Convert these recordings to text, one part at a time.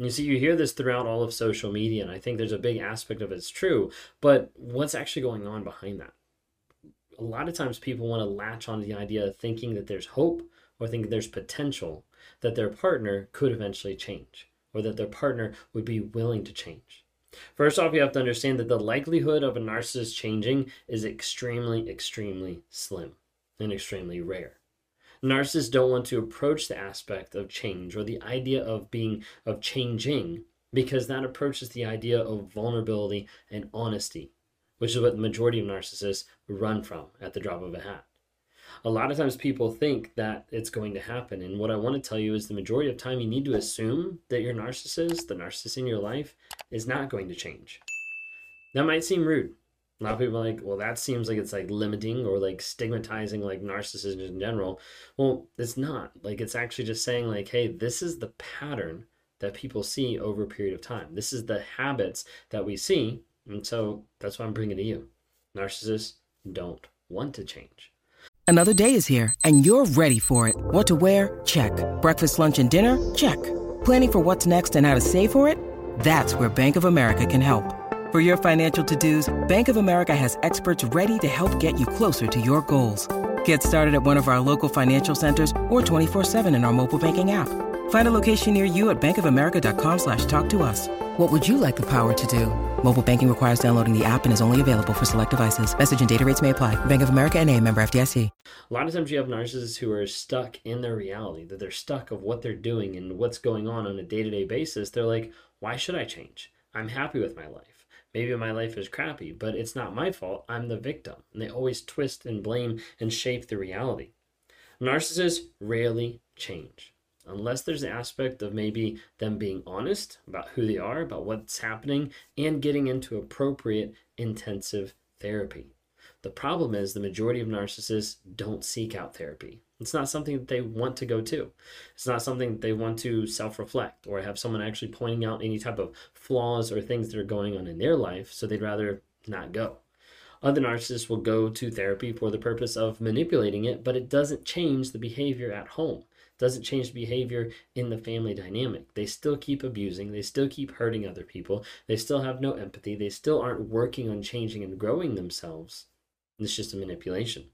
And you see, you hear this throughout all of social media, and I think there's a big aspect of it's true, but what's actually going on behind that? A lot of times people want to latch on to the idea of thinking that there's hope or think there's potential that their partner could eventually change or that their partner would be willing to change. First off, you have to understand that the likelihood of a narcissist changing is extremely, extremely slim and extremely rare. Narcissists don't want to approach the aspect of change or the idea of being, of changing, because that approaches the idea of vulnerability and honesty, which is what the majority of narcissists run from at the drop of a hat. A lot of times people think that it's going to happen. And what I want to tell you is the majority of time you need to assume that your narcissist, the narcissist in your life, is not going to change. That might seem rude. A lot of people are like, well, that seems like it's like limiting or like stigmatizing like narcissism in general. Well, it's not. Like it's actually just saying like, hey, this is the pattern that people see over a period of time. This is the habits that we see. And so that's why I'm bringing to you. Narcissists don't want to change. Another day is here and you're ready for it. What to wear? Check. Breakfast, lunch, and dinner? Check. Planning for what's next and how to save for it? That's where Bank of America can help. For your financial to-dos, Bank of America has experts ready to help get you closer to your goals. Get started at one of our local financial centers or 24-7 in our mobile banking app. Find a location near you at bankofamerica.com slash talk to us. What would you like the power to do? Mobile banking requires downloading the app and is only available for select devices. Message and data rates may apply. Bank of America and a member FDIC. A lot of times you have narcissists who are stuck in their reality, that they're stuck of what they're doing and what's going on on a day-to-day basis. They're like, why should I change? I'm happy with my life. Maybe my life is crappy, but it's not my fault. I'm the victim. And they always twist and blame and shape the reality. Narcissists rarely change unless there's an aspect of maybe them being honest about who they are, about what's happening, and getting into appropriate intensive therapy. The problem is the majority of narcissists don't seek out therapy. It's not something that they want to go to. It's not something that they want to self reflect or have someone actually pointing out any type of flaws or things that are going on in their life, so they'd rather not go. Other narcissists will go to therapy for the purpose of manipulating it, but it doesn't change the behavior at home. It doesn't change the behavior in the family dynamic. They still keep abusing, they still keep hurting other people, they still have no empathy, they still aren't working on changing and growing themselves. It's just a manipulation.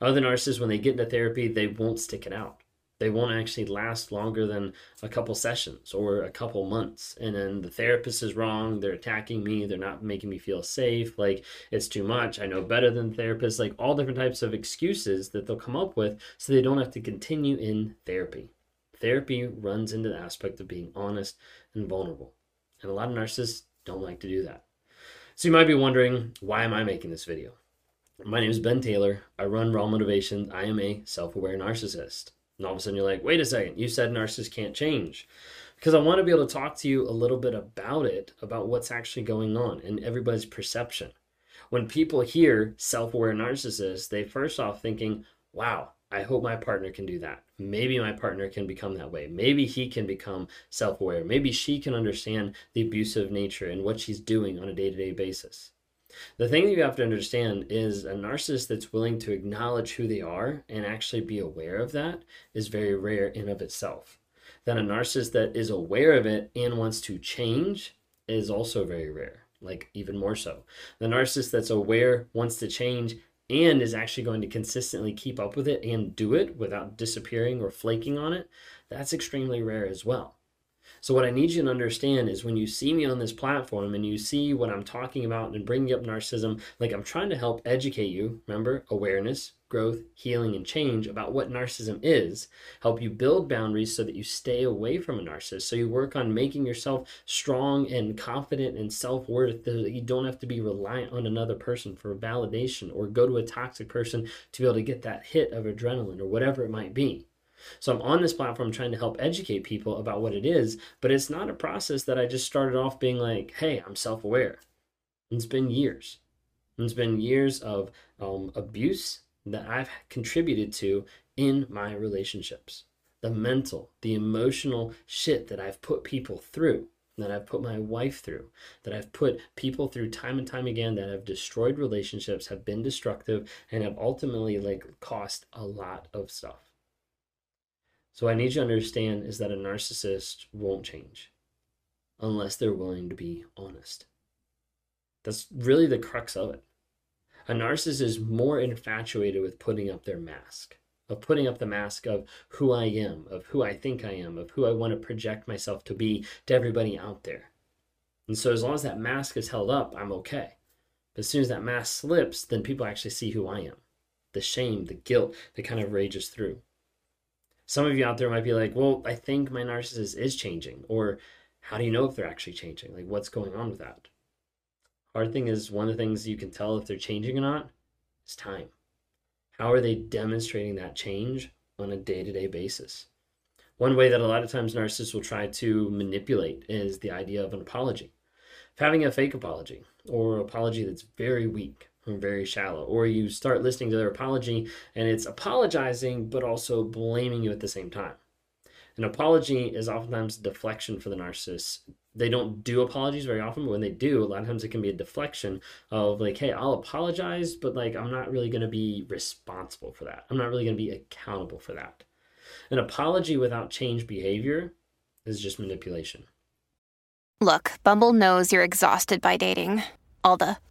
Other narcissists, when they get into therapy, they won't stick it out. They won't actually last longer than a couple sessions or a couple months. And then the therapist is wrong. They're attacking me. They're not making me feel safe. Like it's too much. I know better than therapists. Like all different types of excuses that they'll come up with so they don't have to continue in therapy. Therapy runs into the aspect of being honest and vulnerable. And a lot of narcissists don't like to do that. So you might be wondering, why am I making this video? My name is Ben Taylor. I run Raw Motivation. I am a self aware narcissist. And all of a sudden you're like, wait a second, you said narcissists can't change. Because I want to be able to talk to you a little bit about it, about what's actually going on and everybody's perception. When people hear self aware narcissists, they first off thinking, wow, I hope my partner can do that. Maybe my partner can become that way. Maybe he can become self aware. Maybe she can understand the abusive nature and what she's doing on a day to day basis. The thing that you have to understand is a narcissist that's willing to acknowledge who they are and actually be aware of that is very rare in of itself. Then a narcissist that is aware of it and wants to change is also very rare, like even more so. The narcissist that's aware, wants to change, and is actually going to consistently keep up with it and do it without disappearing or flaking on it, that's extremely rare as well. So, what I need you to understand is when you see me on this platform and you see what I'm talking about and bringing up narcissism, like I'm trying to help educate you, remember, awareness, growth, healing, and change about what narcissism is, help you build boundaries so that you stay away from a narcissist. So, you work on making yourself strong and confident and self worth so that you don't have to be reliant on another person for validation or go to a toxic person to be able to get that hit of adrenaline or whatever it might be. So I'm on this platform trying to help educate people about what it is, but it's not a process that I just started off being like, hey, I'm self aware. It's been years. It's been years of um, abuse that I've contributed to in my relationships. The mental, the emotional shit that I've put people through, that I've put my wife through, that I've put people through time and time again that have destroyed relationships, have been destructive, and have ultimately like cost a lot of stuff. So what I need you to understand is that a narcissist won't change unless they're willing to be honest. That's really the crux of it. A narcissist is more infatuated with putting up their mask, of putting up the mask of who I am, of who I think I am, of who I want to project myself to be to everybody out there. And so as long as that mask is held up, I'm okay. But as soon as that mask slips, then people actually see who I am. The shame, the guilt that kind of rages through. Some of you out there might be like, well, I think my narcissist is changing. Or how do you know if they're actually changing? Like, what's going on with that? Hard thing is, one of the things you can tell if they're changing or not is time. How are they demonstrating that change on a day to day basis? One way that a lot of times narcissists will try to manipulate is the idea of an apology. Of having a fake apology or apology that's very weak very shallow, or you start listening to their apology and it's apologizing but also blaming you at the same time. An apology is oftentimes deflection for the narcissist they don't do apologies very often, but when they do, a lot of times it can be a deflection of like, hey, I'll apologize, but like I'm not really going to be responsible for that. I'm not really going to be accountable for that. An apology without change behavior is just manipulation. Look, Bumble knows you're exhausted by dating. All the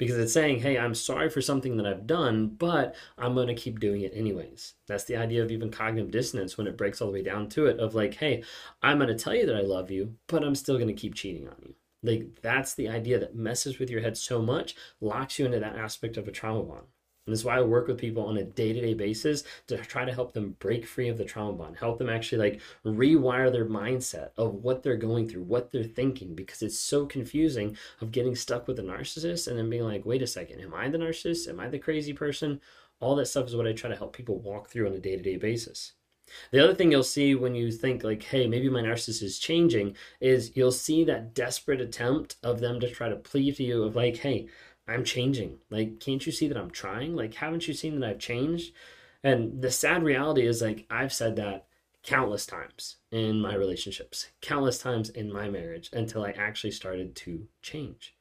because it's saying, hey, I'm sorry for something that I've done, but I'm going to keep doing it anyways. That's the idea of even cognitive dissonance when it breaks all the way down to it of like, hey, I'm going to tell you that I love you, but I'm still going to keep cheating on you. Like that's the idea that messes with your head so much, locks you into that aspect of a trauma bond. And is why I work with people on a day-to-day basis to try to help them break free of the trauma bond, help them actually like rewire their mindset of what they're going through, what they're thinking, because it's so confusing of getting stuck with a narcissist and then being like, wait a second, am I the narcissist? Am I the crazy person? All that stuff is what I try to help people walk through on a day-to-day basis. The other thing you'll see when you think like, hey, maybe my narcissist is changing, is you'll see that desperate attempt of them to try to plead to you of like, hey, I'm changing. Like, can't you see that I'm trying? Like, haven't you seen that I've changed? And the sad reality is like I've said that countless times in my relationships, countless times in my marriage until I actually started to change.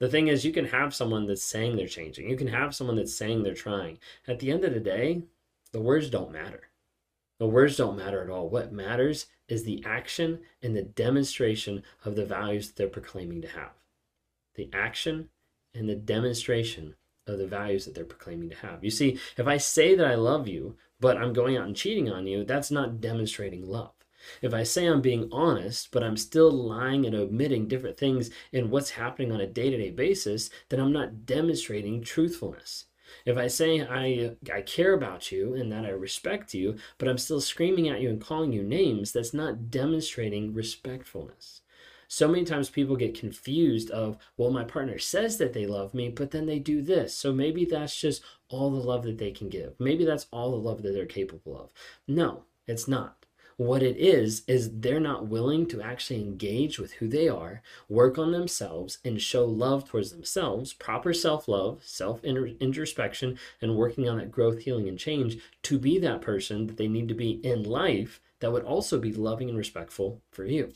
The thing is, you can have someone that's saying they're changing. You can have someone that's saying they're trying. At the end of the day, the words don't matter. The words don't matter at all. What matters is the action and the demonstration of the values that they're proclaiming to have. The action and the demonstration of the values that they're proclaiming to have. You see, if I say that I love you, but I'm going out and cheating on you, that's not demonstrating love. If I say I'm being honest, but I'm still lying and omitting different things in what's happening on a day to day basis, then I'm not demonstrating truthfulness. If I say I, I care about you and that I respect you, but I'm still screaming at you and calling you names, that's not demonstrating respectfulness. So many times people get confused of, well, my partner says that they love me, but then they do this. So maybe that's just all the love that they can give. Maybe that's all the love that they're capable of. No, it's not. What it is, is they're not willing to actually engage with who they are, work on themselves, and show love towards themselves, proper self love, self introspection, and working on that growth, healing, and change to be that person that they need to be in life that would also be loving and respectful for you.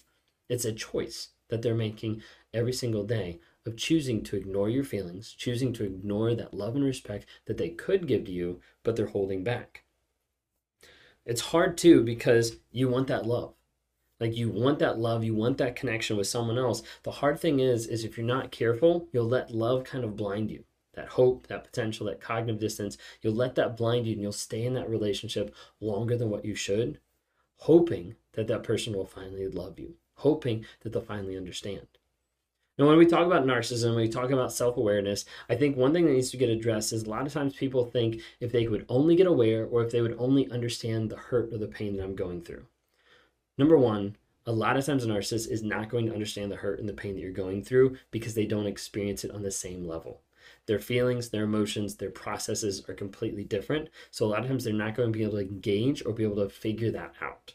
It's a choice that they're making every single day of choosing to ignore your feelings, choosing to ignore that love and respect that they could give to you, but they're holding back. It's hard too because you want that love. Like you want that love, you want that connection with someone else. The hard thing is is if you're not careful, you'll let love kind of blind you. That hope, that potential, that cognitive dissonance, you'll let that blind you and you'll stay in that relationship longer than what you should. hoping that that person will finally love you, hoping that they'll finally understand. Now, when we talk about narcissism, we talk about self awareness, I think one thing that needs to get addressed is a lot of times people think if they would only get aware or if they would only understand the hurt or the pain that I'm going through. Number one, a lot of times a narcissist is not going to understand the hurt and the pain that you're going through because they don't experience it on the same level. Their feelings, their emotions, their processes are completely different. So a lot of times they're not going to be able to engage or be able to figure that out.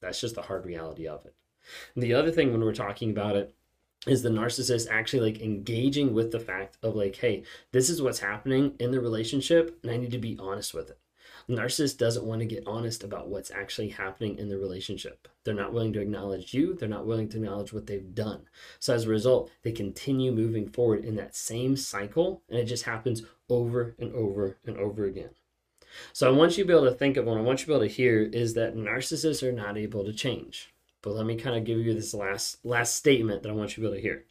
That's just the hard reality of it. The other thing when we're talking about it is the narcissist actually like engaging with the fact of like, hey, this is what's happening in the relationship and I need to be honest with it. The narcissist doesn't want to get honest about what's actually happening in the relationship. They're not willing to acknowledge you, they're not willing to acknowledge what they've done. So as a result, they continue moving forward in that same cycle and it just happens over and over and over again. So I want you to be able to think of what I want you to be able to hear is that narcissists are not able to change. But let me kind of give you this last last statement that I want you to be able to hear.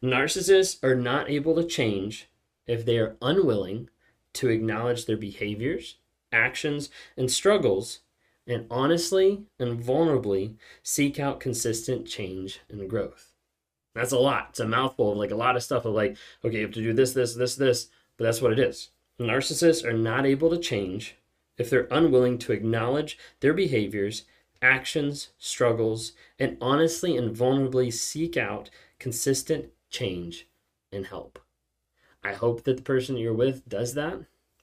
Narcissists are not able to change if they are unwilling to acknowledge their behaviors, actions, and struggles and honestly and vulnerably seek out consistent change and growth. That's a lot. It's a mouthful of like a lot of stuff of like, okay, you have to do this, this, this, this, but that's what it is. Narcissists are not able to change if they're unwilling to acknowledge their behaviors actions, struggles, and honestly and vulnerably seek out consistent change and help. I hope that the person you're with does that.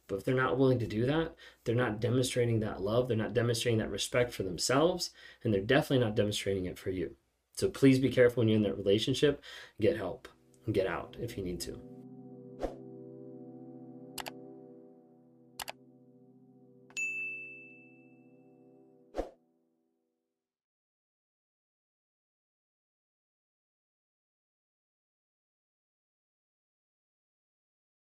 But if they're not willing to do that, they're not demonstrating that love, they're not demonstrating that respect for themselves, and they're definitely not demonstrating it for you. So please be careful when you're in that relationship. Get help and get out if you need to.